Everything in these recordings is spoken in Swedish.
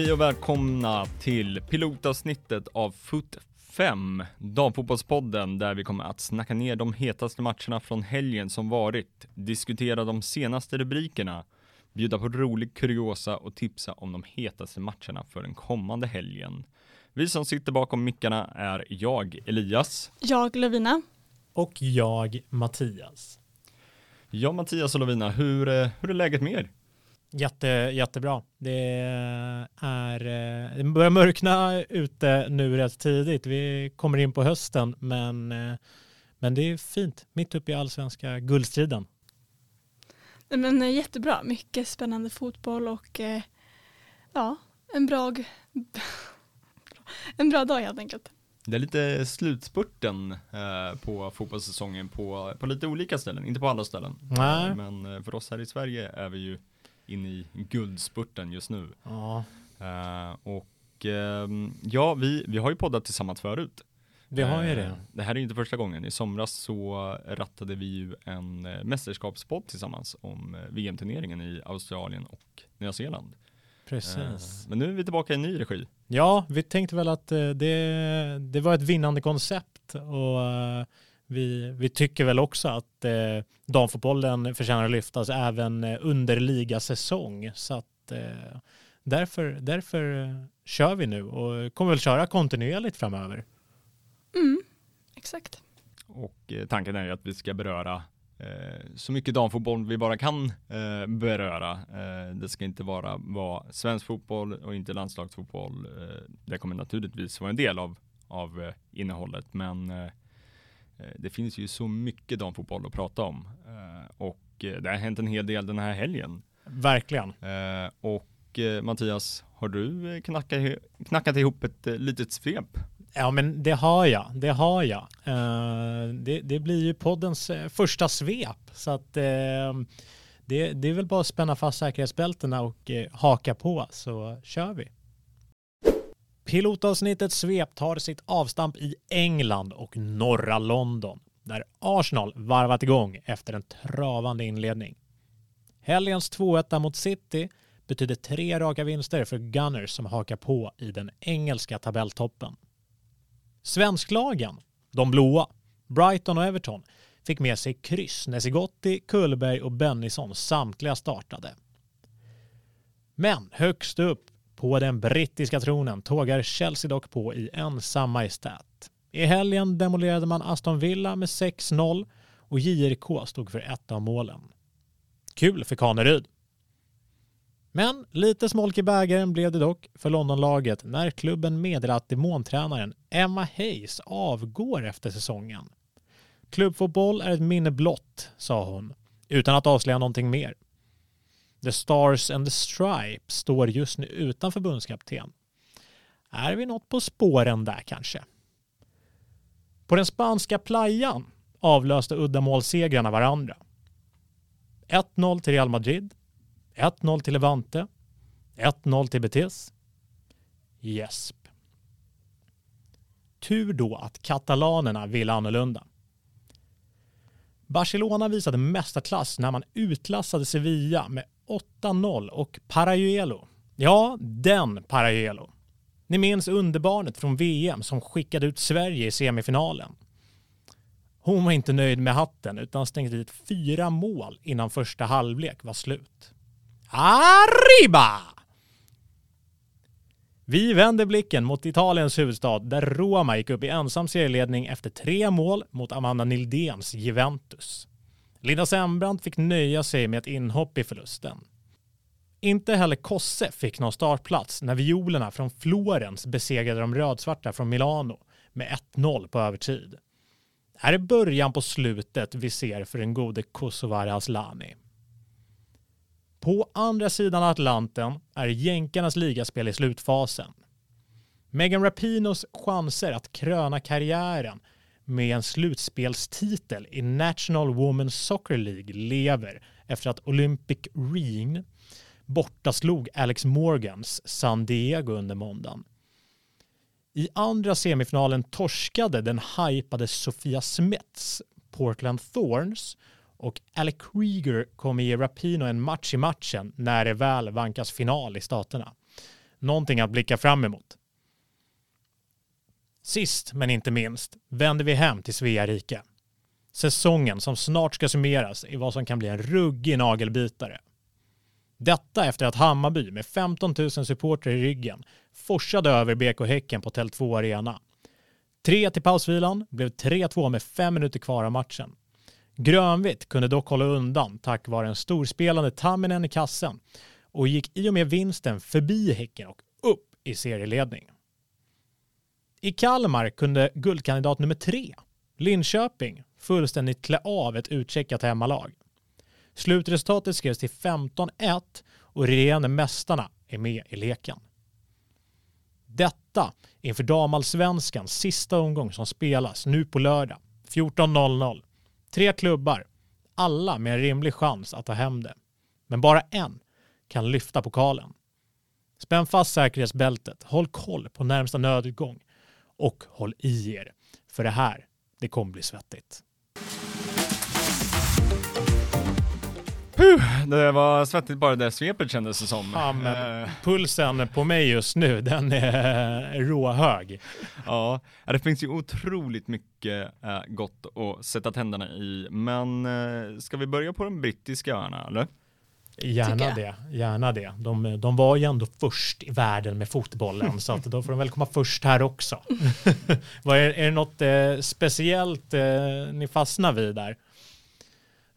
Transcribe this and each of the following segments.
Hej och välkomna till pilotavsnittet av Foot 5, damfotbollspodden där vi kommer att snacka ner de hetaste matcherna från helgen som varit, diskutera de senaste rubrikerna, bjuda på rolig kuriosa och tipsa om de hetaste matcherna för den kommande helgen. Vi som sitter bakom mickarna är jag, Elias. Jag, Lovina. Och jag, Mattias. Ja, Mattias och Lovina, hur, eh, hur är läget med er? Jätte, jättebra. Det är, eh, det börjar mörkna ute nu rätt tidigt. Vi kommer in på hösten, men, eh, men det är fint. Mitt uppe i allsvenska guldstriden. Men eh, jättebra, mycket spännande fotboll och ja, en bra, en bra dag helt enkelt. Det är lite slutspurten på fotbollssäsongen på, på lite olika ställen, inte på alla ställen. Nej. Men för oss här i Sverige är vi ju in i guldspurten just nu. Ja. Uh, och uh, ja, vi, vi har ju poddat tillsammans förut. Vi har ju det. Uh, det här är inte första gången. I somras så rattade vi ju en uh, mästerskapspodd tillsammans om VM-turneringen i Australien och Nya Zeeland. Precis. men nu är vi tillbaka i ny regi. Ja, vi tänkte väl att det, det var ett vinnande koncept och vi, vi tycker väl också att eh, damfotbollen förtjänar att lyftas även eh, under ligasäsong. Så att eh, därför, därför eh, kör vi nu och kommer väl köra kontinuerligt framöver. Mm, exakt. Och eh, tanken är ju att vi ska beröra eh, så mycket damfotboll vi bara kan beröra. Det ska inte bara vara svensk fotboll och inte landslagsfotboll. det kommer naturligtvis vara en del av, av innehållet, men det finns ju så mycket damfotboll att prata om eh, och eh, det har hänt en hel del den här helgen. Verkligen. Och Mattias, har du knackat, knackat ihop ett litet svep? Ja, men det har jag. Det har jag. Det, det blir ju poddens första svep, så att det, det är väl bara att spänna fast säkerhetsbältena och haka på så kör vi. Pilotavsnittet svep tar sitt avstamp i England och norra London där Arsenal varvat igång efter en travande inledning. Helgens 2-1 mot City betyder tre raka vinster för Gunners som hakar på i den engelska tabelltoppen. Svensklagen, de blåa, Brighton och Everton, fick med sig kryss när Sigotti, Kullberg och Bennison samtliga startade. Men högst upp på den brittiska tronen tågar Chelsea dock på i ensam majestät. I helgen demolerade man Aston Villa med 6-0 och JRK stod för ett av målen. Kul för Kaneryd. Men lite smolk i bägaren blev det dock för Londonlaget när klubben meddelade att demontränaren Emma Hayes avgår efter säsongen. Klubbfotboll är ett minne blott, sa hon, utan att avslöja någonting mer. The Stars and the Stripes står just nu utan förbundskapten. Är vi något på spåren där kanske? På den spanska playan avlöste uddamålssegrarna varandra. 1-0 till Real Madrid, 1-0 till Levante, 1-0 till Betis. Jesp. Tur då att katalanerna ville annorlunda. Barcelona visade mästarklass när man utklassade Sevilla med 8-0 och Parajuelo. Ja, den Parajuelo. Ni minns underbarnet från VM som skickade ut Sverige i semifinalen. Hon var inte nöjd med hatten utan stängde dit fyra mål innan första halvlek var slut. Arriba! Vi vänder blicken mot Italiens huvudstad där Roma gick upp i ensam serieledning efter tre mål mot Amanda Nildéns Juventus. Linda Sembrant fick nöja sig med ett inhopp i förlusten. Inte heller Kosse fick någon startplats när violerna från Florens besegrade de rödsvarta från Milano med 1-0 på övertid. Det här är början på slutet vi ser för den gode Kosovare Aslani. På andra sidan Atlanten är jänkarnas ligaspel i slutfasen. Megan Rapinos chanser att kröna karriären med en slutspelstitel i National Women's Soccer League lever efter att Olympic Reen bortaslog Alex Morgans San Diego under måndagen. I andra semifinalen torskade den hypade Sofia Smiths Portland Thorns och Alec Krieger kommer ge Rapino en match i matchen när det väl vankas final i staterna. någonting att blicka fram emot. Sist men inte minst vänder vi hem till Svea rike. Säsongen som snart ska summeras i vad som kan bli en ruggig nagelbitare. Detta efter att Hammarby med 15 000 supportrar i ryggen forsade över BK Häcken på Tele2 Arena. 3 till pausvilan blev 3-2 med fem minuter kvar av matchen. Grönvitt kunde dock hålla undan tack vare en storspelande Tamminen i kassen och gick i och med vinsten förbi Häcken och upp i serieledning. I Kalmar kunde guldkandidat nummer tre, Linköping, fullständigt klä av ett utcheckat hemmalag. Slutresultatet skrevs till 15-1 och regerande mästarna är med i leken. Detta inför damallsvenskans sista omgång som spelas nu på lördag 14.00. Tre klubbar, alla med en rimlig chans att ta hem det. Men bara en kan lyfta pokalen. Spänn fast säkerhetsbältet, håll koll på närmsta nödutgång och håll i er. För det här, det kommer bli svettigt. Puh, det var svettigt bara det svepet kändes det som. Ja, men Eh, pulsen på mig just nu, den är råhög. ja, det finns ju otroligt mycket eh, gott att sätta tänderna i. Men eh, ska vi börja på de brittiska öarna eller? Gärna det, gärna det. De, de var ju ändå först i världen med fotbollen så att då får de väl komma först här också. Vad är, är det något eh, speciellt eh, ni fastnar vid där?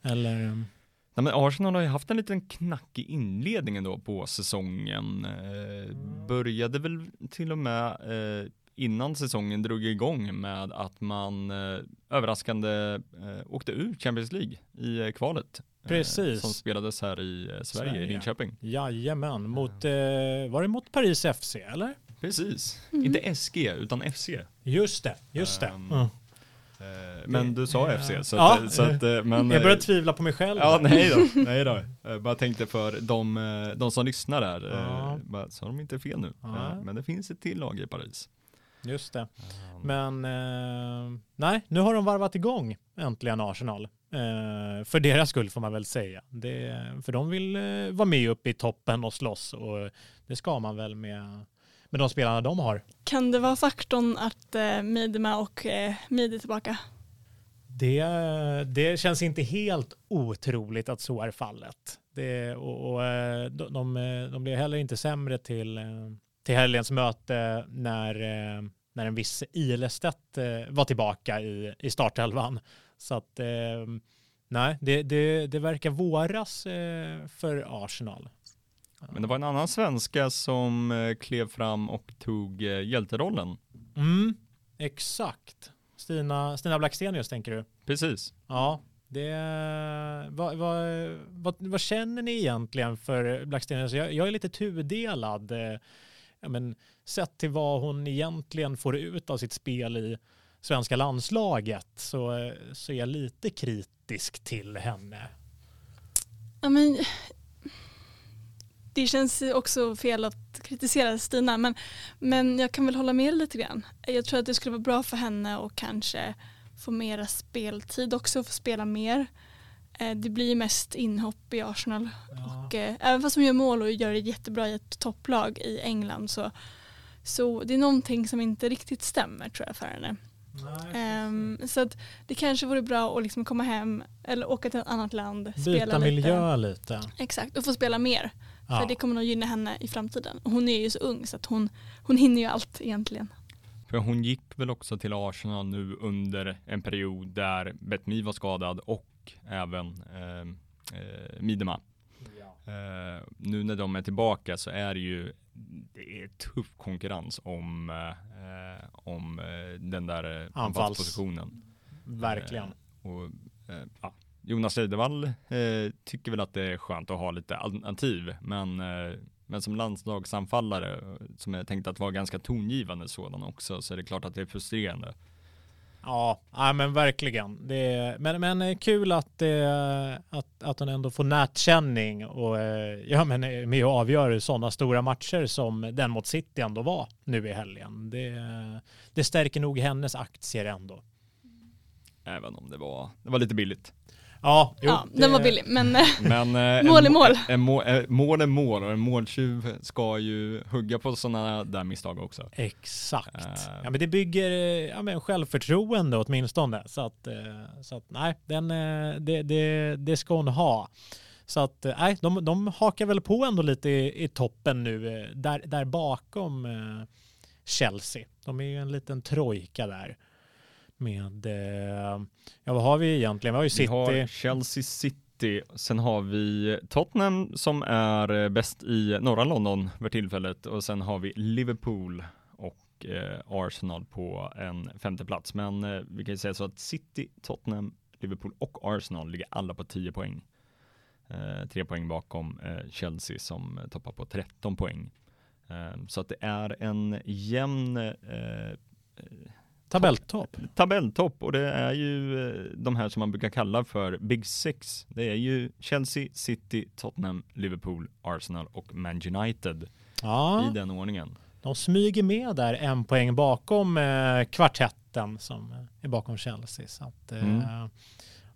Eller? Nej, men Arsenal har ju haft en liten knackig inledning ändå på säsongen. Eh, började väl till och med eh, innan säsongen drog igång med att man eh, överraskande eh, åkte ur Champions League i eh, kvalet. Eh, Precis. som spelades här i eh, Sverige, Sverige. i Linköping. Jajamän, mot, eh, var det mot Paris FC eller? Precis, Mm. inte SG utan FC. Just det, just det. Ehm, Mm. Men du sa FC så, ja, att, så att, men, Jag börjar tvivla på mig själv. Ja, nej då, nej då. Jag bara tänkte för de, de som lyssnar där, Ja. bara, så har de inte fel nu. Ja. Men det finns ett till lag i Paris. Just det. Men eh, nej, nu har de varvat igång äntligen Arsenal. Eh, för deras skull får man väl säga. Det, för de vill eh, vara med uppe i toppen och slåss och det ska man väl med, med de spelarna de har. Kan det vara faktorn att eh, Midema och eh, Mid är tillbaka? Det, det känns inte helt otroligt att så är fallet. Det, och, och eh, de, de, de blir heller inte sämre till, till helgens möte när, när en viss Ilestedt var tillbaka i, i startelvan. Så att eh, nej, det, det, det verkar våras eh, för Arsenal. Men det var en annan svenska som eh, klev fram och tog hjälterollen. Mm, exakt. Stina, Stina Blackstenius tänker du? Precis. Ja, det, vad, vad, vad, vad känner ni egentligen för Blackstenius? Jag, jag är lite tudelad. eh, men, sett till vad hon egentligen får ut av sitt spel i svenska landslaget så, så är jag lite kritisk till henne. Ja, men, det känns också fel att kritisera Stina men, men jag kan väl hålla med lite grann. Jag tror att det skulle vara bra för henne och kanske få mera speltid också, få spela mer. Eh, Det blir mest inhopp i Arsenal Ja. och eh, även fast hon gör mål och gör det jättebra i ett topplag i England så, så det är någonting som inte riktigt stämmer tror jag för henne. Ehm, så att det kanske vore bra att liksom komma hem eller åka till ett annat land, spela Byta lite. miljö lite. Exakt, och få spela mer. Ja. För det kommer nog gynna henne i framtiden. Och hon är ju så ung så att hon, hon hinner ju allt egentligen. För hon gick väl också till Arsenal nu under en period där Betmi var skadad och även eh, eh, Midema. Eh, nu när de är tillbaka så är det ju det är tuff konkurrens om, eh, om eh, den där eh, Anfalls- anfallspositionen. Verkligen. Och, eh, ja. Jonas Eidevall eh, tycker väl att det är skönt att ha lite alternativ, men, eh, men som landslagsanfallare eh, som är tänkt att vara ganska tongivande sådan också, så är det klart att det är frustrerande. Ja, ja men verkligen. Det är, men, men eh, kul att, det, att, att hon ändå får nätkänning och eh, ja, men är med och avgör sådana stora matcher som den mot City ändå var nu i helgen. Det, det stärker nog hennes aktier ändå. Även om det var, det var lite billigt. Ja, jo, ja, den var det- billig. Men Men eh, Mål är en, mål. En, eh, mål är mål och en måltjuv ska ju hugga på sådana där misstag också. Exakt. Eh. Ja, men det bygger eh, ja, men självförtroende åtminstone. Så att, eh, så att nej, den, eh, det, det, det ska hon ha. Så att eh, nej, de, de hakar väl på ändå lite i, i toppen nu, eh, där, där bakom eh, Chelsea. De är ju en liten trojka där. Med, eh, ja vad har vi egentligen? Vi har ju Vi City. har Chelsea City, sen har vi Tottenham som är eh, bäst i norra London för tillfället och sen har vi Liverpool och eh, Arsenal på en femte plats. Men eh, vi kan ju säga så att City, Tottenham, Liverpool och Arsenal ligger alla på 10 poäng. Eh, tre poäng bakom eh, Chelsea som toppar på 13 poäng. Så att det är en jämn Tabelltopp. tabelltopp och det är ju eh, de här som man brukar kalla för Big Six. Det är ju Chelsea, City, Tottenham, Liverpool, Arsenal och Man United Ja, i den ordningen. de smyger med där en poäng bakom eh, kvartetten som är bakom Chelsea. Så att, eh, Mm.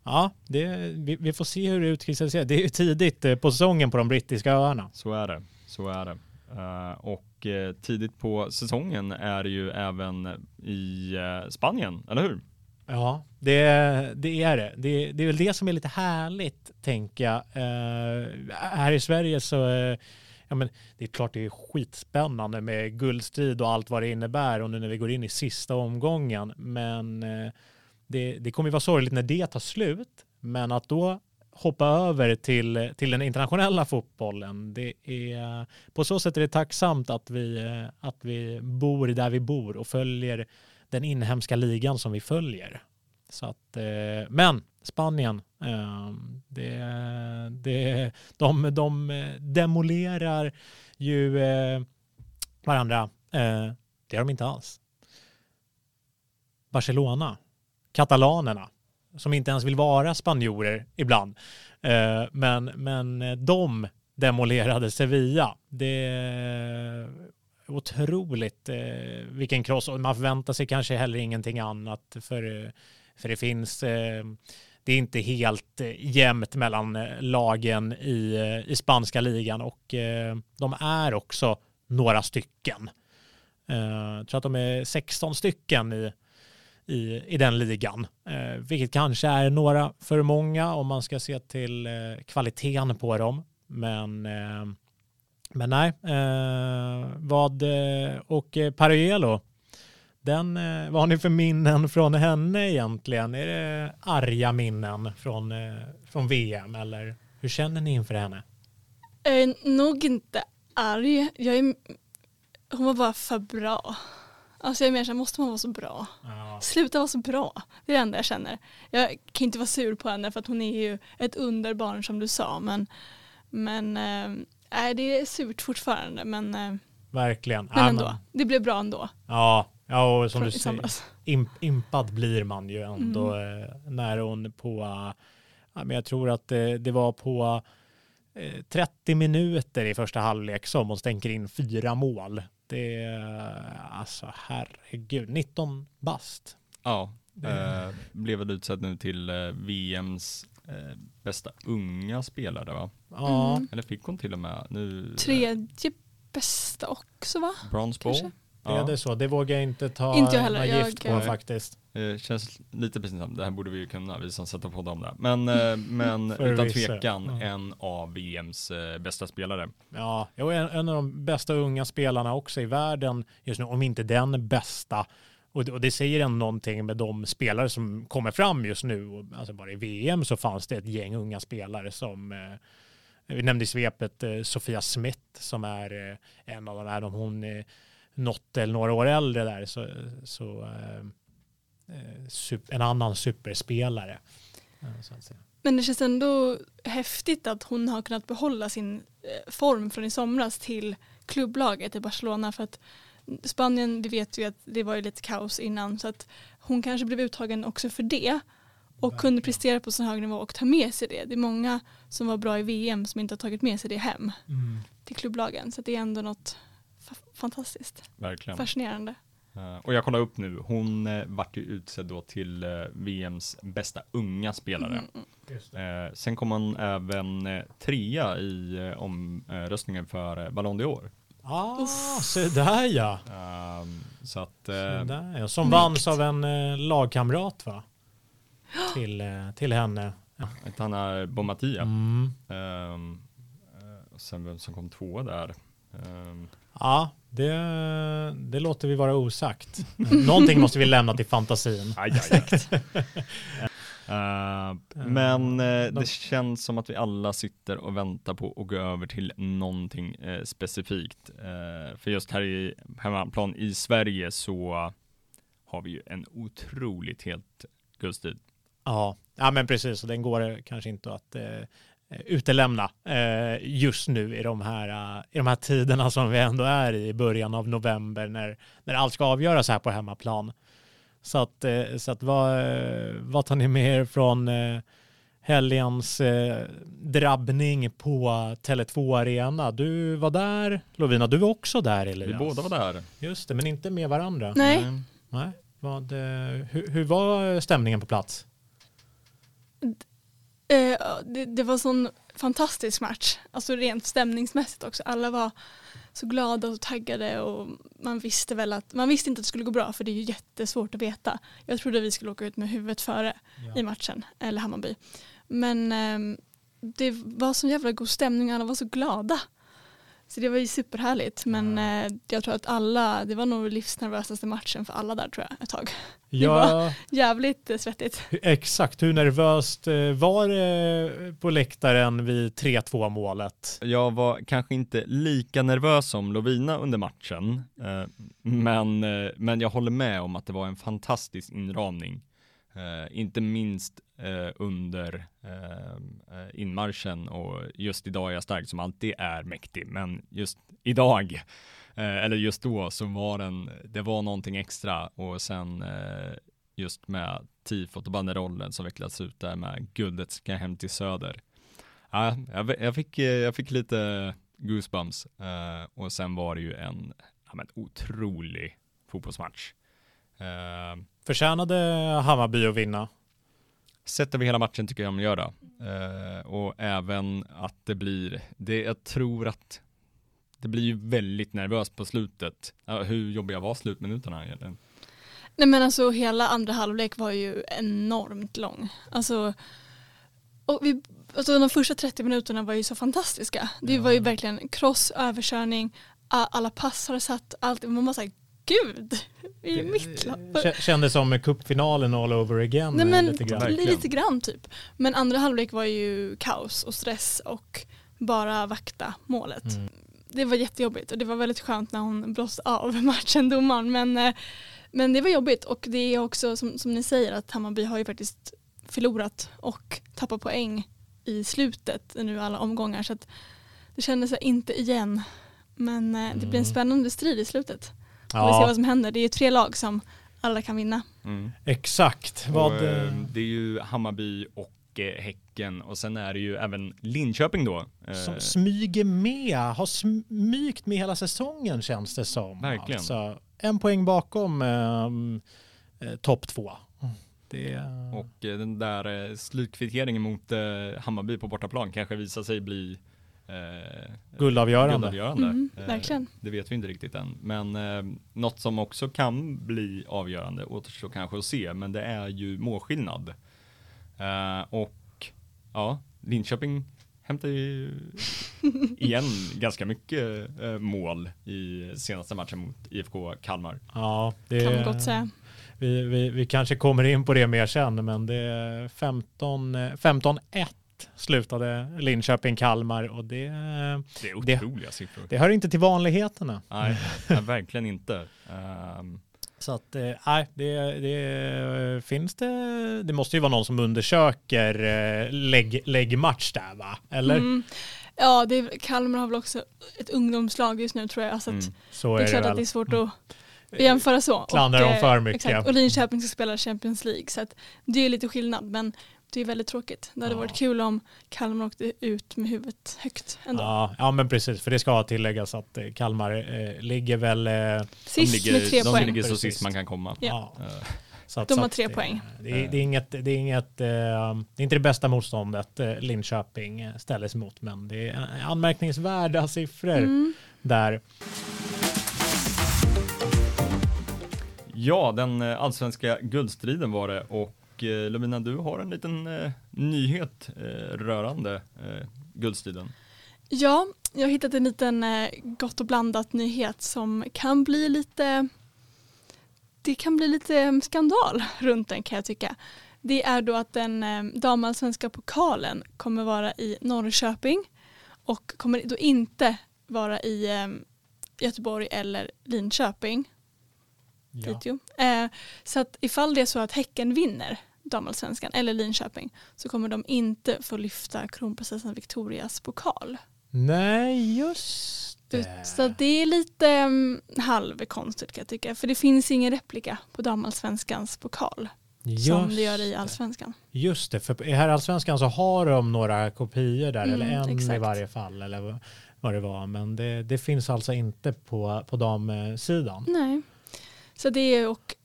Ja, det, vi, vi får se hur det utkristalliserar. Det är ju tidigt eh, på säsongen på de brittiska öarna. Så är det, så är det. Eh, och och eh, tidigt på säsongen är det ju även i eh, Spanien, eller hur? Ja, det, det är det. det. Det är väl det som är lite härligt, tänker jag. Uh, här i Sverige så uh, ja, men det är klart det är skitspännande med guldstrid och allt vad det innebär och nu när vi går in i sista omgången. Men det, det kommer ju vara sorgligt när det tar slut. Men att då hoppa över till, till den internationella fotbollen. Det är, på så sätt är det tacksamt att vi, att vi bor där vi bor och följer den inhemska ligan som vi följer. Så att, eh, men Spanien, eh, det, det, de, de demolerar ju eh, varandra. Det gör de inte alls. Barcelona, katalanerna, som inte ens vill vara spanjorer ibland. Eh, men, men eh, de demolerade Sevilla. Det är otroligt eh, vilken kross. Man förväntar sig kanske heller ingenting annat för, för det finns det är inte helt jämnt mellan lagen i, i spanska ligan och de är också några stycken. Jag tror att de är 16 stycken i, i, i den ligan, eh, vilket kanske är några för många om man ska se till eh, kvaliteten på dem. Men, eh, men nej, eh, vad eh, och eh, Paruelo, den, eh, vad har ni för minnen från henne egentligen? Är det arga minnen från, eh, från VM eller hur känner ni inför henne? jag är nog inte arg. Jag är, hon var bara för bra. Alltså jag är mer så här, måste man vara så bra? Sluta vara så bra. Det är det enda jag känner. Jag kan inte vara sur på henne för att hon är ju ett underbarn som du sa. Men, men äh, det är surt fortfarande. Men, äh, Verkligen. men Ja, ändå. Det blev bra ändå. Ja, ja och som Från du säger, imp, impad blir man ju ändå Mm. eh, när hon på, eh, ja, men jag tror att det, det var på eh, 30 minuter i första halvlek som hon stänker in fyra mål. Det är alltså herregud, 19 bast. Ja, eh, blev väl utsedd nu till eh, VMs eh, bästa unga spelare va? Ja, Mm. Eller fick hon till och med nu? eh, Tredje bästa också va? Bronze Kanske. det är det så. Det vågar jag inte ta Inte jag heller. någon gift Jag- på faktiskt. Eh, känns lite pinsamt, det här borde vi ju kunna, vi som sätter på dem där. Men, eh, men utan tvekan Ja. en av VMs eh, bästa spelare. Ja, jo, en, en av de bästa unga spelarna också i världen just nu, om inte den bästa. Och det, och det säger ändå någonting med de spelare som kommer fram just nu. Och, Alltså bara i VM så fanns det ett gäng unga spelare som vi nämnde i svepet Sofia Smith som är en av de här, hon är något eller några år äldre där så, så eh, eh, en annan superspelare. Men det känns ändå häftigt att hon har kunnat behålla sin eh, form från i somras till klubblaget i Barcelona för att Spanien, vi vet ju att det var ju lite kaos innan så att hon kanske blev uttagen också för det och kunde prestera på så hög nivå och ta med sig det. Det är många som var bra i VM som inte har tagit med sig det hem till klubblagen så det är ändå något fantastiskt, Verkligen. fascinerande. Uh, och jag kollar upp nu, hon uh, vart ju utsedd då till uh, VMs bästa unga spelare. Mm. sen kom hon även trea i omröstningen för Ballon d'Or. Ah, se där ja. Um, så att, där, ja. Som vanns av en lagkamrat va? Till, till henne. Ja. Hanna Bomatia. Mm. Um, sen vem som kom tvåa där. Um, ja, det, det låter vi vara osagt. Någonting måste vi lämna till fantasin. Aj, aj, aj. Uh, men uh, det känns som att vi alla sitter och väntar på att gå över till någonting uh, specifikt. för just här i hemmaplan i Sverige så har vi ju en otroligt helt gulstid. Ja, ja men precis. Och den går kanske inte att Eh, utelämna eh, just nu i de, här, eh, i de här tiderna som vi ändå är i, i början av november när, när allt ska avgöras här på hemmaplan. Så att, så att vad, vad tar ni med er från helgens drabbning på Tele2 Arena? Du var där, Lovina, du var också där Elias. Vi båda var där. Just det, men inte med varandra. Nej. Nej. Vad, hur, hur var stämningen på plats? Eh, det, det, var sån fantastisk match, alltså rent stämningsmässigt också. Alla var så glada och taggade och man visste väl att, man visste inte att det skulle gå bra för det är ju jättesvårt att veta. Jag trodde vi skulle åka ut med huvudet före ja. i matchen, eller Hammarby. Men eh, det var så jävla god stämning, alla var så glada. Så det var ju superhärligt men eh, jag tror att alla, det var nog livsnervösaste matchen för alla där tror jag ett tag. Ja, det var jävligt eh, svettigt. Exakt, hur nervöst eh, var det på läktaren vid 3-2 målet? Jag var kanske inte lika nervös som Lovina under matchen, men, men jag håller med om att det var en fantastisk inramning. Inte minst eh, under eh, inmarschen och just idag är jag stark som alltid är mäktig, men just idag, eh, eller just då så var den, det var någonting extra och sen eh, just med tifot och banderollen som vecklats ut där med guldet ska hem till söder. Ja, jag, jag, fick, eh, jag fick lite goosebumps och sen var det ju en ja, men, otrolig fotbollsmatch. Förtjänade Hammarby att vinna? Sett över hela matchen tycker jag de gör det. Uh, och även att det blir, det, jag tror att det blir väldigt nervöst på slutet. Hur jobbiga var slutminuterna egentligen? Nej men alltså hela andra halvlek var ju enormt lång. Alltså, och vi, alltså de första 30 minuterna var ju så fantastiska. Det ja. var ju verkligen cross, överkörning, alla pass satt, allt. Man bara såhär, gud, i mitt lag. Kändes som cupfinalen all over again. Nej, men, lite, grann. lite grann typ. Men andra halvlek var ju kaos och stress och bara vakta målet. Mm. Det var jättejobbigt och det var väldigt skönt när hon blåste av matchen, domaren. Men, eh, men det var jobbigt och det är också som, som ni säger att Hammarby har ju faktiskt förlorat och tappat poäng i slutet nu alla omgångar. Så att det kändes inte igen. Men mm. det blir en mm. spännande strid i slutet. Ja. Vi ser vad som händer. Det är ju tre lag som alla kan vinna. Mm. Exakt. Vad... Och, eh, det är ju Hammarby och eh, Häcken och sen är det ju även Linköping då. Eh, som smyger med, har smygt med hela säsongen känns det som. Verkligen. Alltså, en poäng bakom ehm, eh, topp två. Det... Och den där slutkvitteringen mot Hammarby på bortaplan kanske visar sig bli eh, guldavgörande. guldavgörande. Mm, eh, verkligen. det vet vi inte riktigt än. Men eh, något som också kan bli avgörande återstår kanske att se, men det är ju målskillnad. Eh, och ja, Linköping hämtar ju igen ganska mycket eh, mål i senaste matchen mot IFK Kalmar. Ja, det kan man gott säga. Vi, vi, vi kanske kommer in på det mer sen, men det är 15-1 slutade Linköping-Kalmar och det, det är otroliga det, siffror. Det hör inte till vanligheterna. Nej, nej verkligen inte. Um. Så att, eh, nej, det, det, finns det, det måste ju vara någon som undersöker eh, lägg, läggmatch där va? Eller? Mm. Ja, det, Kalmar har väl också ett ungdomslag just nu tror jag. Så, mm. så det är, klart det att det är svårt att jämföra så. Klandrar dem för mycket. Exakt. Och Linköping ska spela Champions League så att det är lite skillnad. Men det är väldigt tråkigt. Det hade Ja. varit kul om Kalmar åkte ut med huvudet högt ändå. Ja, ja, men precis. För det ska tilläggas att eh, Kalmar eh, ligger väl... Eh, De Sist ligger, med tre de poäng. ligger så Precis. sist man kan komma. Ja. Eh, så att, De har tre det- poäng. Det är, det är inget, det är inget, det är inte det bästa motståndet eh, Linköping ställer sig mot, men det är anmärkningsvärda siffror Mm. där. Ja, den allsvenska guldstriden var det och eh, Lovina, du har en liten eh, nyhet eh, rörande eh, guldstriden. Ja, jag har hittat en liten eh, gott och blandat nyhet som kan bli lite det kan bli lite eh, skandal runt den kan jag tycka. Det är då att den damallsvenska pokalen kommer vara i Norrköping och kommer då inte vara i Göteborg eller Linköping, Ja. Så att ifall det är så att Häcken vinner damallsvenskan eller Linköping så kommer de inte få lyfta kronprinsessan Victorias pokal. Nej, just det. Så det är lite um, halvkonstigt kan jag tycka. För det finns ingen replika på damallsvenskans pokal som Just det gör i allsvenskan. Just det, för i herrallsvenskan så har de några kopior där, Mm, eller en i exakt. varje fall, eller vad- det var. Men det, det finns alltså inte på, på damsidan. Nej. Så det är och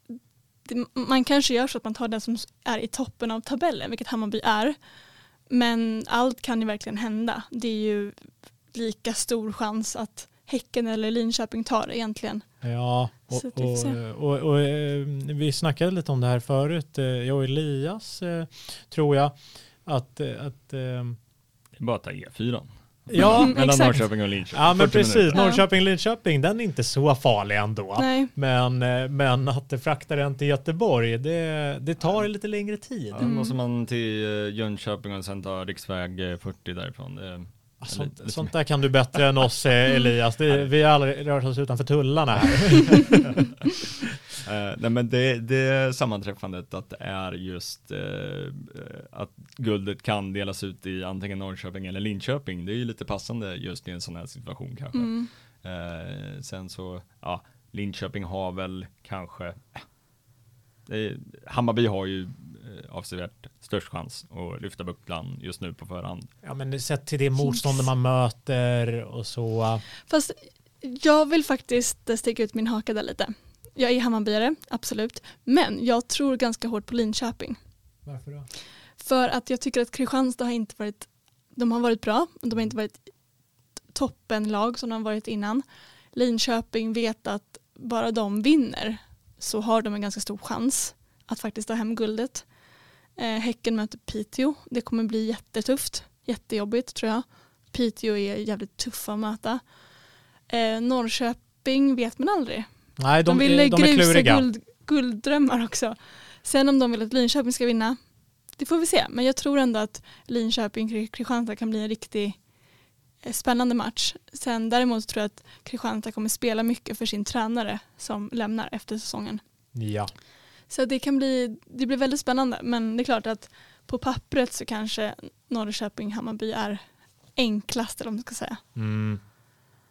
man kanske gör så att man tar den som är i toppen av tabellen, vilket Hammarby är. Men allt kan ju verkligen hända. Det är ju lika stor chans att Häcken eller Linköping tar det egentligen. Ja, och, och, och, och, eh, vi snackade lite om det här förut, eh, jag och Elias eh, tror jag. Att, att Det är bara att ta E4. Ja, Mellan exakt. Norrköping och Linköping. ja, men 40 precis. minuter. Ja. Norrköping-Linköping, den är inte så farlig ändå. Nej, Men, eh, men att det fraktar den till Göteborg, det, det tar lite längre tid. Ja, Mm. måste man till eh, Jönköping och sen ta riksväg eh, 40 därifrån. Det, är- Sånt, lite- lite sånt där kan du bättre än oss eh, Elias. Det, vi har aldrig rört oss utanför tullarna här. Eh, nej men det, det sammanträffandet att det är just eh, att guldet kan delas ut i antingen Norrköping eller Linköping. Det är ju lite passande just i en sån här situation kanske. mm. Eh, sen så, ja, Linköping har väl kanske, är, Hammarby har ju avsevärt störst chans att lyfta bucklan just nu på förhand. Ja, men sett till det motstånd man möter och så. Fast jag vill faktiskt sticka ut min haka där lite. Jag är Hammarbyare, absolut. Men jag tror ganska hårt på Linköping. Varför då? För att jag tycker att Kristianstad har inte varit, de har varit bra, de har inte varit toppenlag som de har varit innan. Linköping vet att bara de vinner så har de en ganska stor chans att faktiskt ta hem guldet. Eh, häcken möter Piteå, det kommer bli jättetufft, jättejobbigt tror jag. Piteå är jävligt tuffa att möta. Eh, Norrköping vet man aldrig. Nej, De, de, vill är, de grusa guld, gulddrömmar också. Sen om de vill att Linköping ska vinna, det får vi se. Men jag tror ändå att Linköping-Kristianstad kan bli en riktig eh, spännande match. Sen däremot tror jag att Kristianstad kommer spela mycket för sin tränare som lämnar efter säsongen. Ja. Så det kan bli, det blir väldigt spännande. Men det är klart att på pappret så kanske Norrköping-Hammarby är enklast eller vad man ska säga. Mm.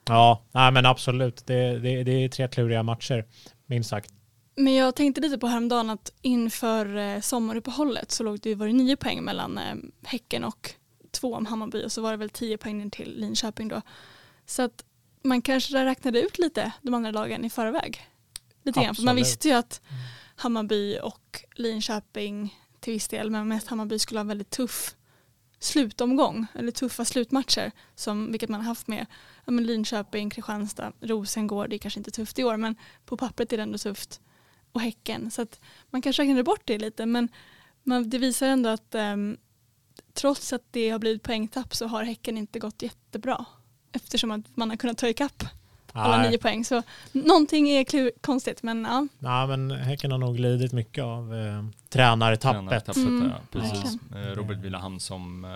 Ja, nej, men absolut. Det, det, det är tre kluriga matcher, minst sagt. Men jag tänkte lite på häromdagen att inför eh, sommaruppehållet så låg det, var det nio poäng mellan eh, Häcken och två om Hammarby och så var det väl tio poäng ner till Linköping då. Så att man kanske räknade ut lite de andra lagen i förväg. Lite grann, för man visste ju att Hammarby och Linköping till viss del, men mest Hammarby skulle ha en väldigt tuff slutomgång eller tuffa slutmatcher som vilket man har haft med ja, men Linköping, Kristianstad, Rosengård. Det är kanske inte tufft i år men på pappret är det ändå tufft och Häcken så att man kanske räknade bort det lite men man, det visar ändå att ehm, trots att det har blivit poängtapp så har Häcken inte gått jättebra eftersom att man har kunnat ta ikapp alla Nej. nio poäng så någonting är klu- konstigt men ja. Ja, men Häcken har nog lidit mycket av eh, tränartappet. Tränartappet, Mm, ja, precis. Eh, Robert Villahamn som eh,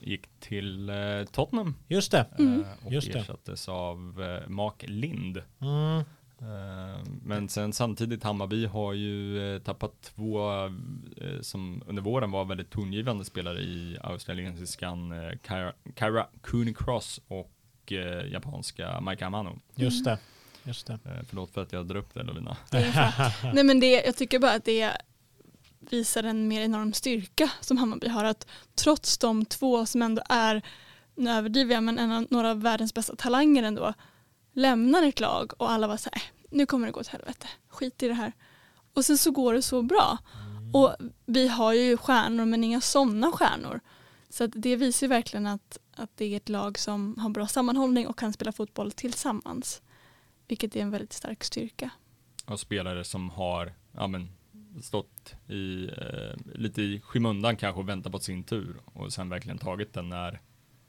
gick till eh, Tottenham Just det. Mm. eh, och Just det. ersattes av eh, Mark Lind. Mm. Eh, Men sen samtidigt Hammarby har ju tappat två som under våren var väldigt tongivande spelare i australiensiskan Kyra, Kyra Cooney Cross och eh, japanska Maika Amano. Just det. Just det. Eh, Förlåt för att jag drar upp det Lovina. Nej men det, jag tycker bara att det visar en mer enorm styrka som Hammarby har. Att trots de två som ändå är, nu överdriver jag, men en av, några av världens bästa talanger ändå lämnar ett lag och alla var så här, äh, nu kommer det gå till helvete, skit i det här. Och sen så går det så bra. Mm. Och vi har ju stjärnor men inga sådana stjärnor. Så det visar ju verkligen att, att det är ett lag som har bra sammanhållning och kan spela fotboll tillsammans. Vilket är en väldigt stark styrka. Och spelare som har ja, men, stått i, eh, lite i skymundan kanske och väntat på sin tur och sen verkligen tagit den när,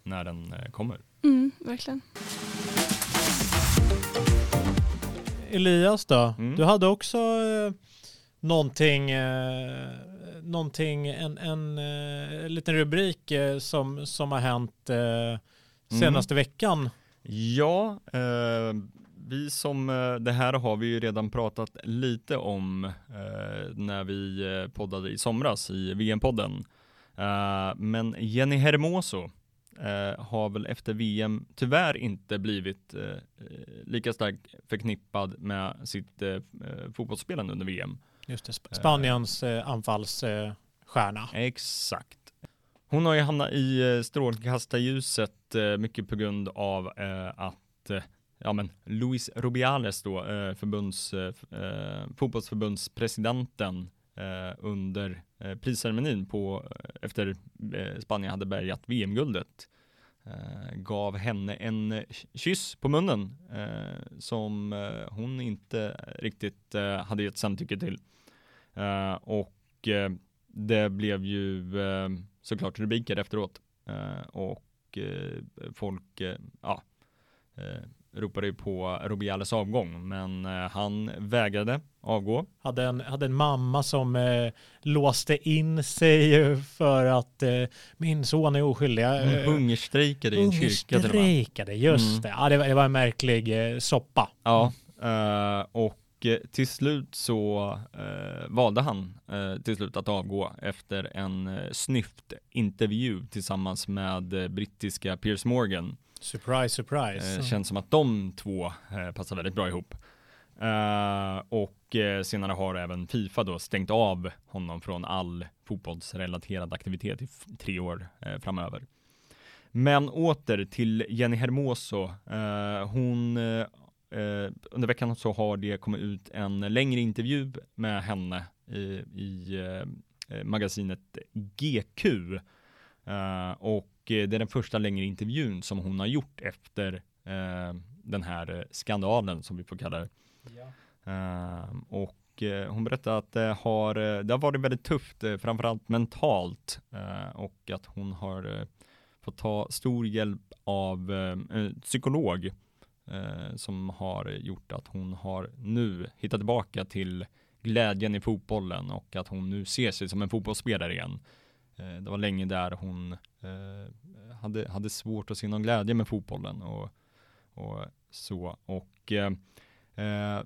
när den eh, kommer. Mm, verkligen. Elias då, mm. du hade också eh, någonting, eh, någonting en, en eh, liten rubrik eh, som, som har hänt eh, mm. senaste mm. veckan. Ja, eh, vi som, eh, det här har vi ju redan pratat lite om när vi poddade i somras i VM-podden. men Jenny Hermoso har väl efter VM tyvärr inte blivit lika starkt förknippad med sitt fotbollsspelande under VM. Just det, Spaniens eh, anfallsstjärna. Exakt. Hon har ju hamnat i eh, strålkastarljuset eh, mycket på grund av att ja men Luis Rubiales då, eh, förbunds, eh, fotbollsförbundspresidenten eh, under eh, prisceremonin på, efter eh, Spanien hade bärgat VM-guldet gav henne en kyss på munnen som hon inte riktigt hade gett samtycke till och det blev ju såklart rubriker efteråt och folk, ja, ropade ju på Rubiales avgång, men eh, han vägrade avgå. Hade en, hade en mamma som eh, låste in sig för att eh, min son är oskyldig. Eh, hungerstrejkade i en kyrka. Hungerstrejkade, just mm. det. Ja, det var, det var en märklig eh, soppa. Ja, uh, och till slut så uh, valde han uh, till slut att avgå efter en uh, snyft intervju tillsammans med brittiska Piers Morgan Surprise, surprise. Eh, känns som att de två eh, passar väldigt bra ihop. Uh, och senare har även Fifa då stängt av honom från all fotbollsrelaterad aktivitet i tre år framöver. Men åter till Jenny Hermoso. hon, under veckan så har det kommit ut en längre intervju med henne i, i magasinet GQ. och Eh, det är den första längre intervjun som hon har gjort efter eh, den här eh, skandalen som vi får kalla det. Ja. Eh, och eh, hon berättade att det har, det har varit väldigt tufft, framförallt mentalt och att hon har fått ta stor hjälp av en eh, som har gjort att hon har nu hittat tillbaka till glädjen i fotbollen och att hon nu ser sig som en fotbollsspelare igen. Eh, det var länge där hon eh, hade, hade svårt att se någon glädje med fotbollen och, och så. Och eh, eh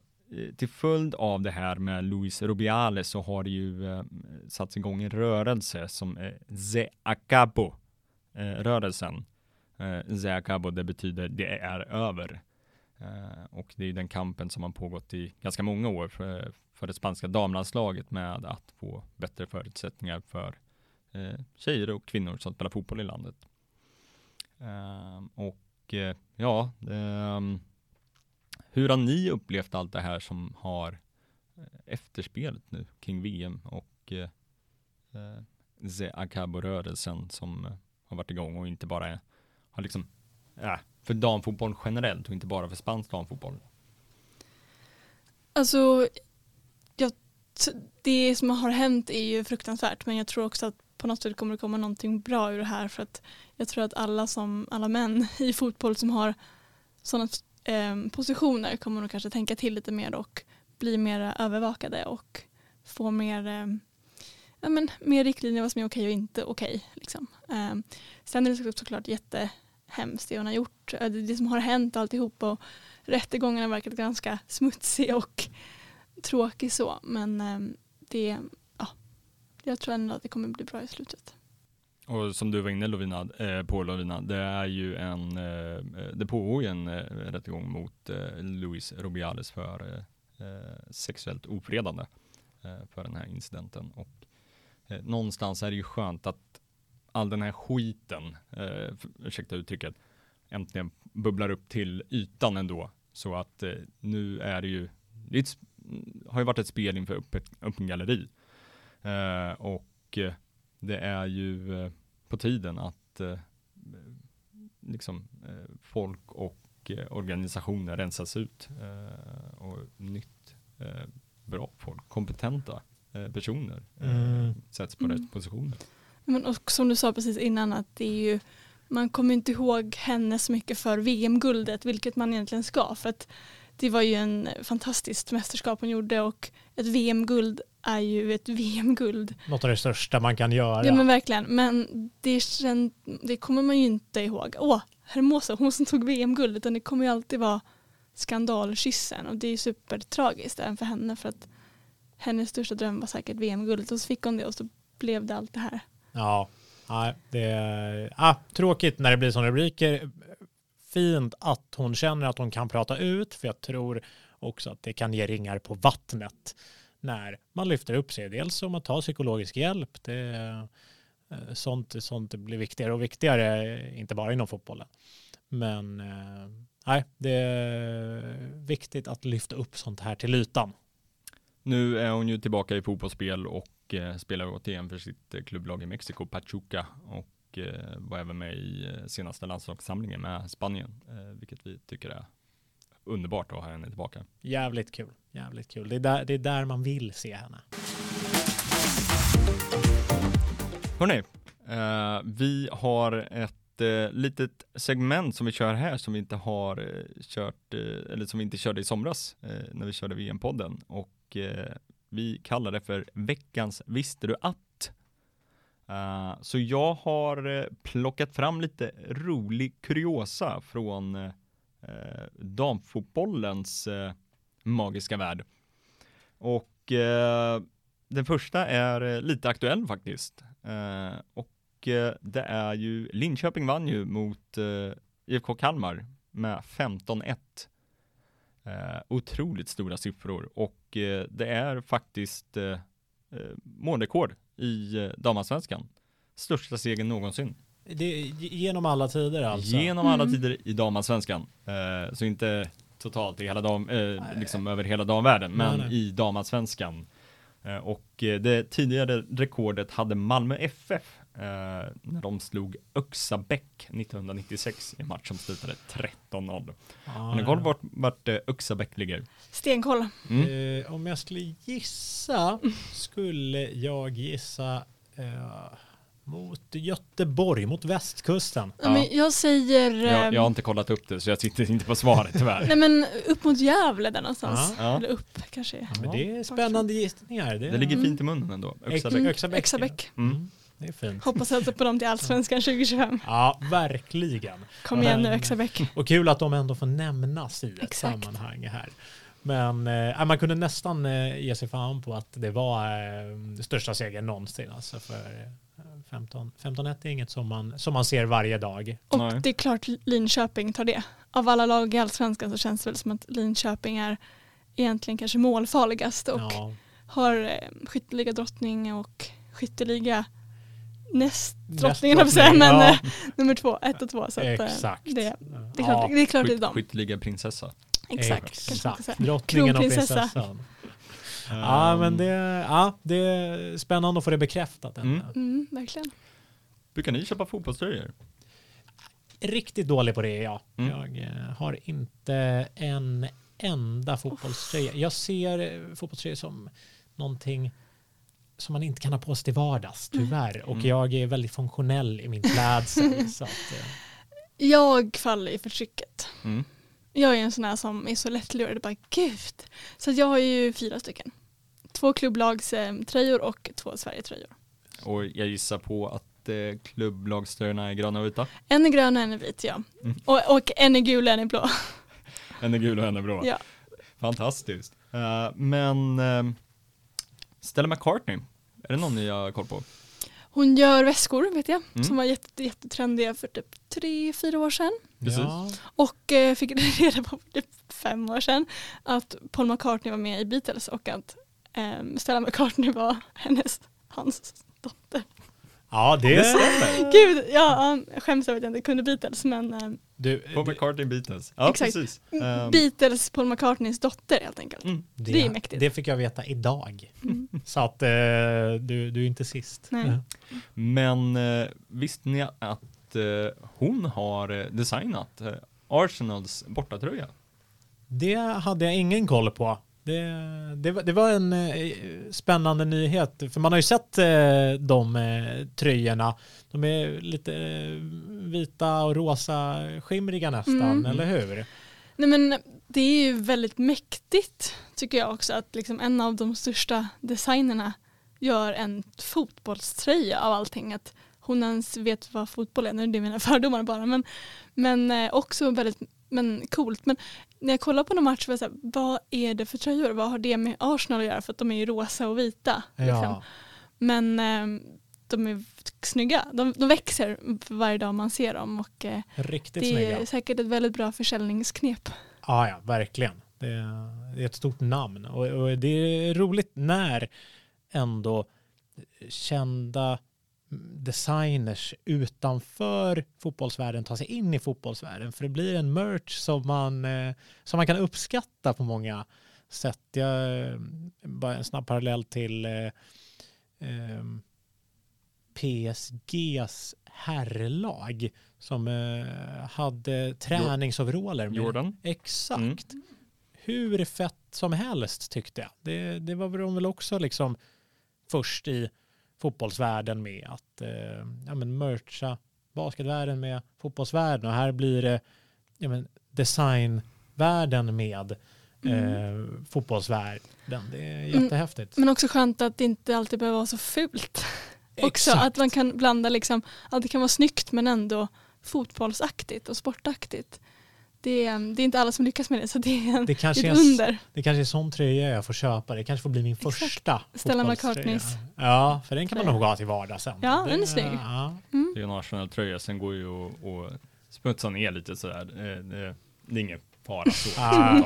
till följd av det här med Luis Rubiales så har det ju eh, satts igång en rörelse som är Ze Acabo eh, rörelsen. Eh, Ze Acabo, det betyder det är över. Eh, och det är den kampen som har pågått i ganska många år för, för det spanska damlandslaget med att få bättre förutsättningar för eh, tjejer och kvinnor som spelar fotboll i landet. Eh, och eh, ja, ehm, hur har ni upplevt allt det här som har eh, efterspelet nu kring VM och eh, eh Ze Acabo-rörelsen som har varit igång och inte bara har liksom, ja, för damfotboll generellt och inte bara för spansk damfotboll? Alltså, jag, det som har hänt är ju fruktansvärt men jag tror också att på något sätt kommer det komma någonting bra ur det här för att jag tror att alla, som, alla män i fotboll som har sådana eh, positioner kommer nog kanske tänka till lite mer och bli mer övervakade och få mer, eh, ja, men, mer riktlinjer vad som är okej och inte okej. Liksom. Eh, sen är det såklart jätte hemskt det hon har gjort, äh, det, som har hänt alltihop och rättegången har verkat ganska smutsig och tråkig så men ehm, det, ja, jag tror ändå att det kommer bli bra i slutet. Och som du var inne Lovina, eh, på Lovina, det är ju en, eh, det pågår ju en eh, rättegång mot eh, Luis Rubiales för eh, eh sexuellt ofredande eh, för den här incidenten. Och eh, någonstans är det ju skönt att all den här skiten, eh, ursäkta uttrycket, äntligen bubblar upp till ytan ändå. Så att eh, nu är det ju, det ett, har ju varit ett spel inför öppen, öppen galleri. Eh, och eh, det är ju eh, på tiden att eh, liksom folk och organisationer rensas ut och nytt bra folk, kompetenta personer mm. sätts på mm. rätt positioner. Men och som du sa precis innan att det är ju man kommer inte ihåg henne så mycket för VM-guldet, vilket man egentligen ska. För att det var ju en fantastiskt mästerskap hon gjorde och ett VM-guld är ju ett VM-guld. Något av det största man kan göra. Ja men verkligen, men det, det kommer man ju inte ihåg. Åh, Hermosa, hon som tog VM-guld, utan det kommer ju alltid vara skandalkyssen och det är supertragiskt även för henne för att hennes största dröm var säkert VM-guldet och så fick hon det och så blev det allt det här. Ja, Nej, det är ah, tråkigt när det blir sådana rubriker. Fint att hon känner att hon kan prata ut, för jag tror också att det kan ge ringar på vattnet när man lyfter upp sig. Dels om att ta psykologisk hjälp. Det, eh, sånt, sånt blir viktigare och viktigare, inte bara inom fotbollen. Men eh, nej, det är viktigt att lyfta upp sånt här till ytan. Nu är hon ju tillbaka i fotbollsspel och spelar återigen för sitt eh, klubblag i Mexiko, Pachuca och eh, var även med i senaste landslagssamlingen med Spanien, vilket vi tycker är underbart att ha henne tillbaka. Jävligt kul, jävligt kul. Det är där, det är där man vill se henne. Hörni, eh, vi har ett eh, litet segment som vi kör här som vi inte har eh, kört, eller som vi inte körde i somras när vi körde VM-podden och vi kallar det för veckans Visste du att? Uh, så jag har eh, plockat fram lite rolig kuriosa från uh, damfotbollens magiska värld. Och den första är lite aktuell faktiskt. och det är ju, Linköping vann ju mot IFK Kalmar med 15-1 Eh, otroligt stora siffror och eh, det är faktiskt eh, eh målrekord i eh, damallsvenskan. Största segern någonsin. Det, genom alla tider alltså? Genom alla mm. tider i damallsvenskan. Eh, så inte totalt i hela dam, eh, liksom över hela damvärlden, men nej, nej. i damallsvenskan. Eh, och det tidigare rekordet hade Malmö FF eh, när de slog Öxabäck 1996 i en match som slutade 13-0. Ah, Har ni koll vart, vart eh, Öxabäck ligger? Stenkoll. Mm. Eh, om jag skulle gissa skulle jag gissa eh, mot Göteborg, mot västkusten. Ja. Men jag säger... Jag, jag, har inte kollat upp det så jag sitter inte på svaret tyvärr. Nej men upp mot Gävle där någonstans. Ja. Eller upp kanske. Ja, men det är spännande gissningar. Det, det ligger fint i munnen ändå. Öxabäck. Mm. Öxabäck. Öxabäck. Mm. Det är fint. Hoppas alltså på dem till Allsvenskan 2025. Ja, verkligen. Kom igen nu Öxabäck. Och kul att de ändå får nämnas i ett Exakt. sammanhang här. Men eh, man kunde nästan eh, ge sig fan på att det var eh, största segern någonsin. Alltså för 15, eh, 15-1 är inget som man, som man ser varje dag. Och Nej. det är klart Linköping tar det. Av alla lag i Allsvenskan så känns det väl som att Linköping är egentligen kanske målfarligast och ja. har eh, skytteliga drottning och skytteliga nästdrottningen näst säga, men ja. Eh, nummer två, ett och två. Så att, eh, Exakt. Det, det, är klart, ja. det är klart det är dem. Skytteliga prinsessa. Exakt. Exakt. Drottningen och prinsessan. Ja, men det, ja, det är spännande att få det bekräftat. Mm. Mm, verkligen. Brukar ni köpa fotbollströjor? Riktigt dålig på det, ja. Mm. Jag eh, har inte en enda fotbollströja. Jag ser fotbollströjor som någonting som man inte kan ha på sig till vardags, tyvärr. Och mm. jag är väldigt funktionell i min klädsel. så att, eh. Jag faller i förtrycket. Mm. Jag är en sån här som är så lättlurad, bara gud. Så jag har ju fyra stycken. Två klubblagströjor och två Sverigetröjor. Och jag gissar på att eh, klubblagströjorna är gröna och vita? En är grön och en är vit, ja. Mm. Och, och, en är gul och en är blå. en är gul och en är blå? Ja. Fantastiskt. Uh, men uh, Stella McCartney, är det någon ni har koll på? Hon gör väskor vet jag, mm. som var jätte, jättetrendiga för typ tre, fyra år sedan. Ja. Och eh, fick reda på för typ fem år sedan att Paul McCartney var med i Beatles och att eh, Stella McCartney var hennes, hans dotter. Ja, det, Det stämmer. Gud, ja, jag skäms över att jag inte kunde Beatles men eh, du, Paul det, McCartney Beatles. Ja, Exakt. precis. Ehm, Beatles Paul McCartneys dotter helt enkelt. mm. det är mäktigt. Det fick jag veta idag. Mm. Så att eh, du, du är inte sist. Nej. Men eh, visste ni att eh, hon har designat Arsenals bortatröja? Det hade jag ingen koll på. Det, det, var- det var en eh, spännande nyhet, för man har ju sett eh, de eh, tröjorna. De är lite eh, vita och rosa skimriga nästan, Mm. eller hur? Nej men det är ju väldigt mäktigt tycker jag också att liksom en av de största designerna gör en fotbollströja av allting. Att hon ens vet vad fotboll är, nu är det mina fördomar bara. Men, men eh, också väldigt men coolt. Men när jag kollar på någon match, var jag så här, vad är det för tröjor? Vad har det med Arsenal att göra? För att de är ju rosa och vita. Liksom. Ja, Men eh, de är snygga. De, de växer varje dag man ser dem. Och, eh, riktigt det snygga. är säkert ett väldigt bra försäljningsknep. Ja, ja, verkligen. Det är, det är ett stort namn och, och det är roligt när ändå kända designers utanför fotbollsvärlden tar sig in i fotbollsvärlden för det blir en merch som man, eh, som man kan uppskatta på många sätt. Jag, eh, bara en snabb parallell till eh, eh, PSGs herrlag som eh, hade träningsoveraller. Jordan? Exakt. Mm. Hur fett som helst tyckte jag. Det, det var de väl också liksom först i fotbollsvärlden med att eh, ja, men mercha basketvärlden med fotbollsvärlden och här blir det ja, men designvärlden med eh, fotbollsvärlden. Det är Mm. jättehäftigt. Men också skönt att det inte alltid behöver vara så fult. Också att man kan blanda liksom, att det kan vara snyggt men ändå fotbollsaktigt och sportaktigt. Det är, det är inte alla som lyckas med det så det är, en, det kanske, det är är ett en, under. det kanske är sån tröja jag får köpa. Det kanske får bli min Exakt. första Stella fotbollströja. McCartneys. Ja, för den kan man nog ha till vardag sen. Ja, Det- den är snygg. Ja. Mm. Det är en Arsenal-tröja, sen går ju att att smutsa ner lite sådär. Eh, Det, det är ingen fara så. Ah.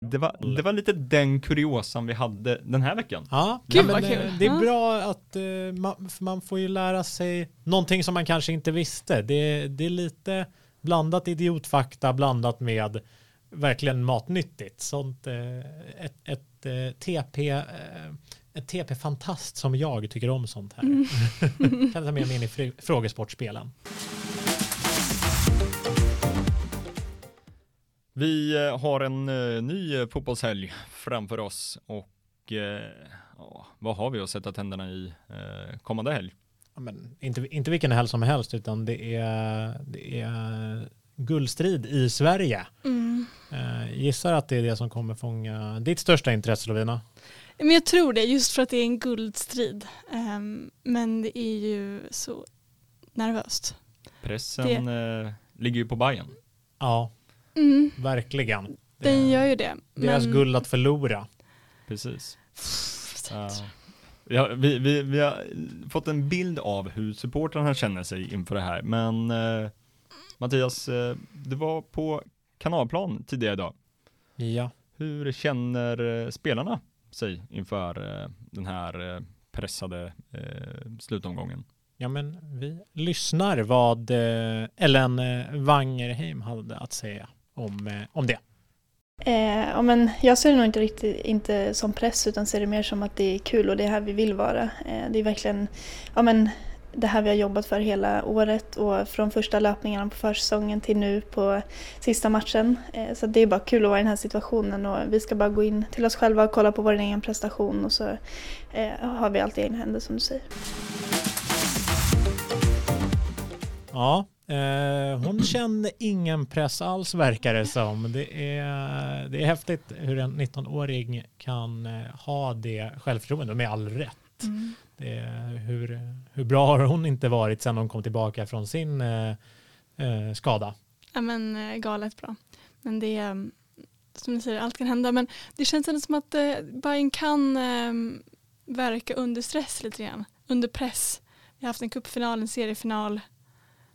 det, var, det var lite den kuriosan vi hade den här veckan. Ja, Gud, men, vad eh, kul. det är bra att eh, man, man får ju lära sig någonting som man kanske inte visste. Det, det är lite blandat idiotfakta blandat med verkligen matnyttigt. Sånt, eh, ett, ett eh, TP eh, ett TP-fantast som jag tycker om sånt här. Mm. kan ta med mig in i fr- frågesportspelen. Vi har en ny fotbollshelg framför oss och ja, vad har vi att sätta tänderna i kommande helg? Ja, men inte, inte vilken helg som helst utan det är, det är guldstrid i Sverige. Mm. Eh, gissar att det är det som kommer fånga ditt största intresse Lovina. Men jag tror det just för att det är en guldstrid. Ehm, men det är ju så nervöst. Pressen eh, ligger ju på Bayern. Ja, Mm. verkligen. Den gör ju det. Deras men- guld att förlora. Precis. Pff, Ja. Ja, vi, vi, vi har fått en bild av hur supportrarna känner sig inför det här, men eh, Mattias, eh, du var på kanalplan tidigare idag. Ja. Hur känner eh, spelarna sig inför eh, den här pressade slutomgången? ja, men vi lyssnar vad Ellen Wangerheim hade att säga om, om det. Eh, ja, men jag ser det nog inte riktigt inte som press utan ser det mer som att det är kul och det är här vi vill vara. Eh, det är verkligen ja, men det här vi har jobbat för hela året och från första löpningarna på försäsongen till nu på sista matchen. Eh, så det är bara kul att vara i den här situationen och vi ska bara gå in till oss själva och kolla på vår egen prestation och så eh, har vi allt i egna händer som du säger. Ja, eh, hon kände ingen press alls verkar det som. Det är, det är häftigt hur en 19-åring kan eh, ha det självförtroendet med all rätt. Mm. Det hur, hur bra har hon inte varit sedan hon kom tillbaka från sin eh, eh, skada? Ja men eh, galet bra. Men det är, mm, som du säger, allt kan hända. Men det känns ändå som att eh, Bayern kan eh, verka under stress lite grann. Under press. Vi har haft en cupfinal, en seriefinal.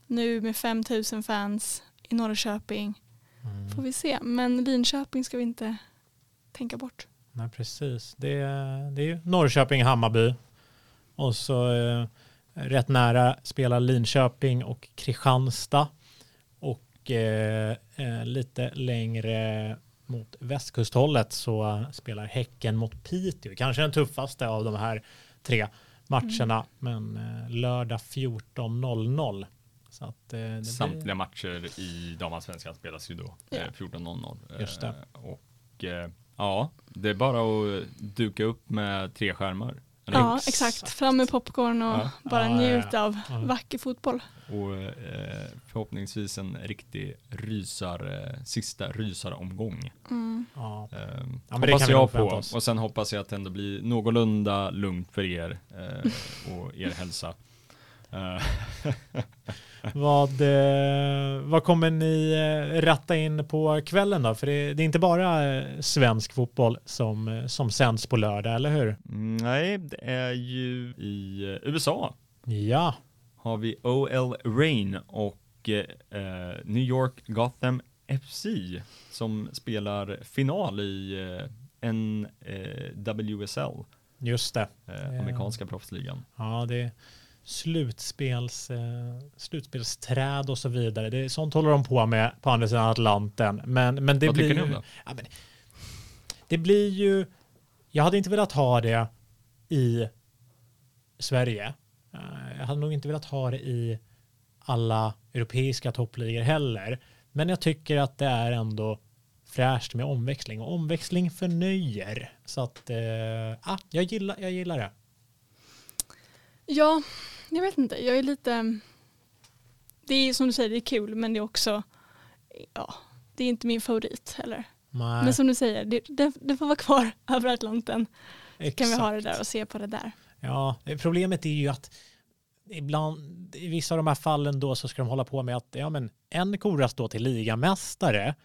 Nu med 5000 fans i Norrköping. Får vi se. Men Linköping ska vi inte tänka bort. Nej, precis. Det, är- det är ju Norrköping-Hammarby. Och så eh, rätt nära spelar Linköping och Kristianstad. Och eh, eh, lite längre mot västkusthållet så spelar Häcken mot Piteå. Kanske den tuffaste av de här tre matcherna. Mm. Men eh, lördag 14.00. Så att, eh, Samtliga blir... matcher i damallsvenskan spelas ju då ja. 14.00. Just det. och ja, det är bara att duka upp med tre skärmar. Ja, exakt. Fram med popcorn och ja. bara ja, njuta ja, av vacker fotboll. Och eh, förhoppningsvis en riktig rysar, eh, sista rysaromgång. Mm. Ja. Eh, hoppas jag på. Oss. Och sen hoppas jag att det ändå blir någorlunda lugnt för er eh, och er hälsa. Eh, vad, eh, vad kommer ni eh, ratta in på kvällen då? För det, det är inte bara svensk fotboll som, som sänds på lördag, eller hur? Nej, det är ju i USA. Ja. Har vi OL Rain och eh, New York Gotham FC som spelar final i eh, NWSL. Just det. Eh, amerikanska proffsligan. Ja, det slutspels, eh, slutspelsträd och så vidare. Det, sånt håller de på med på andra sidan Atlanten. Men, men det Vad blir tycker ni om det? Ja, men, det blir ju, jag hade inte velat ha det i Sverige. Eh, jag hade nog inte velat ha det i alla europeiska toppligor heller. Men jag tycker att det är ändå fräscht med omväxling och omväxling förnöjer. Så att, eh, ah, jag, gillar, jag gillar det. Ja, jag vet inte. Jag är lite... Det är som du säger, det är kul men det är också... Ja, det är inte min favorit heller. Nej. Men som du säger, det, det, det får vara kvar över Atlanten. Exakt. kan vi ha det där och se på det där. Ja, problemet är ju att ibland, i vissa av de här fallen då så ska de hålla på med att ja, men en koras då till ligamästare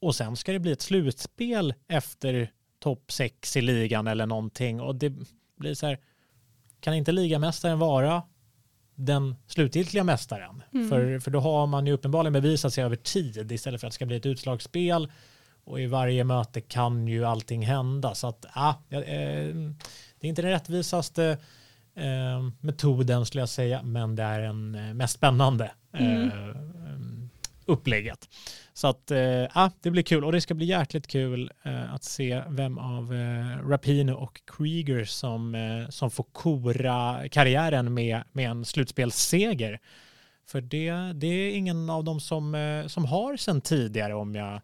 och sen ska det bli ett slutspel efter topp sex i ligan eller någonting och det blir så här, kan inte ligamästaren vara den slutgiltiga mästaren? Mm. För, för då har man ju uppenbarligen bevisat sig över tid istället för att det ska bli ett utslagsspel och i varje möte kan ju allting hända. Så att, ah, eh, det är inte den rättvisaste eh, metoden skulle jag säga, men det är den eh, mest spännande mm. eh, upplägget. Så att eh, det blir kul och det ska bli jäkligt kul eh, att se vem av eh, Rapino och Krieger som, som får kora karriären med, med en slutspelsseger. För det, det är ingen av dem som, som har sedan tidigare om jag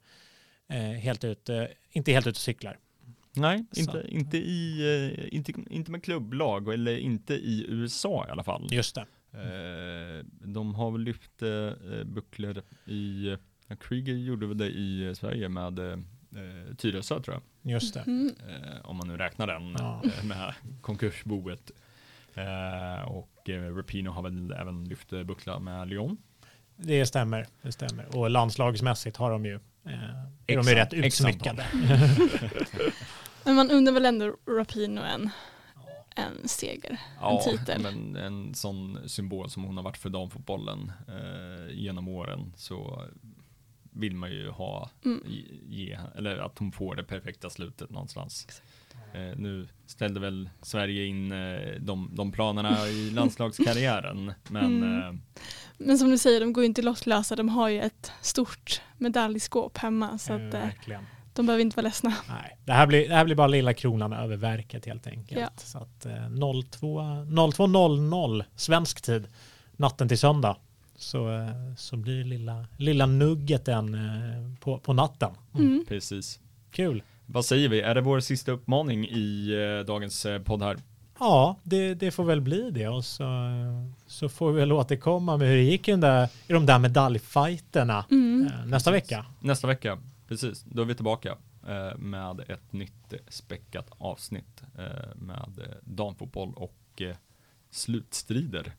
helt ut, inte helt ute och cyklar. Nej, inte, inte, i, inte, inte med klubblag eller inte i USA i alla fall. Just det. De har väl lyft bucklor i Ja, Krieger gjorde väl det i Sverige med eh, Tyresö tror jag. Just det. Mm. Eh, om man nu räknar den ja. eh, med konkursboet. Eh, och eh, Rapino har väl även lyft eh, buckla med Lyon. Det stämmer, det stämmer. Och landslagsmässigt har de ju, eh, är de ju rätt utsmyckade. Men man undrar väl ändå Rapino en, en seger, ja, en titel. men en sån symbol som hon har varit för damfotbollen eh, genom åren så vill man ju ha, mm. ge, eller att hon får det perfekta slutet någonstans. Eh, nu ställde väl Sverige in eh, de, de planerna i landslagskarriären, men mm. eh, men som du säger, de går ju inte lottlösa. De har ju ett stort medaljskåp hemma. Så att, eh, de behöver inte vara ledsna. Nej, det här blir, det här blir bara lilla kronan över verket helt enkelt. Ja. Så att 02.00 svensk tid, natten till söndag så, eh, så blir lilla, lilla nuggeten eh, på, på natten. Mm. Mm. Precis. Kul. Vad säger vi? Är det vår sista uppmaning i eh, dagens podd här? Ja, det, det får väl bli det och så, så får vi väl återkomma med hur det gick i, där, i de där medaljfighterna mm. nästa vecka. Nästa vecka, precis. Då är vi tillbaka med ett nytt späckat avsnitt med damfotboll och slutstrider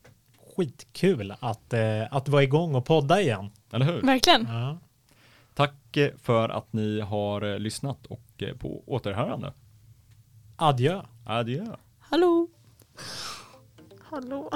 skitkul att, eh, att vara igång och podda igen. Eller hur? Verkligen. Ja. Tack eh, för att ni har eh, lyssnat och på återhörande. Adjö. Adjö. Hallå. Hallå.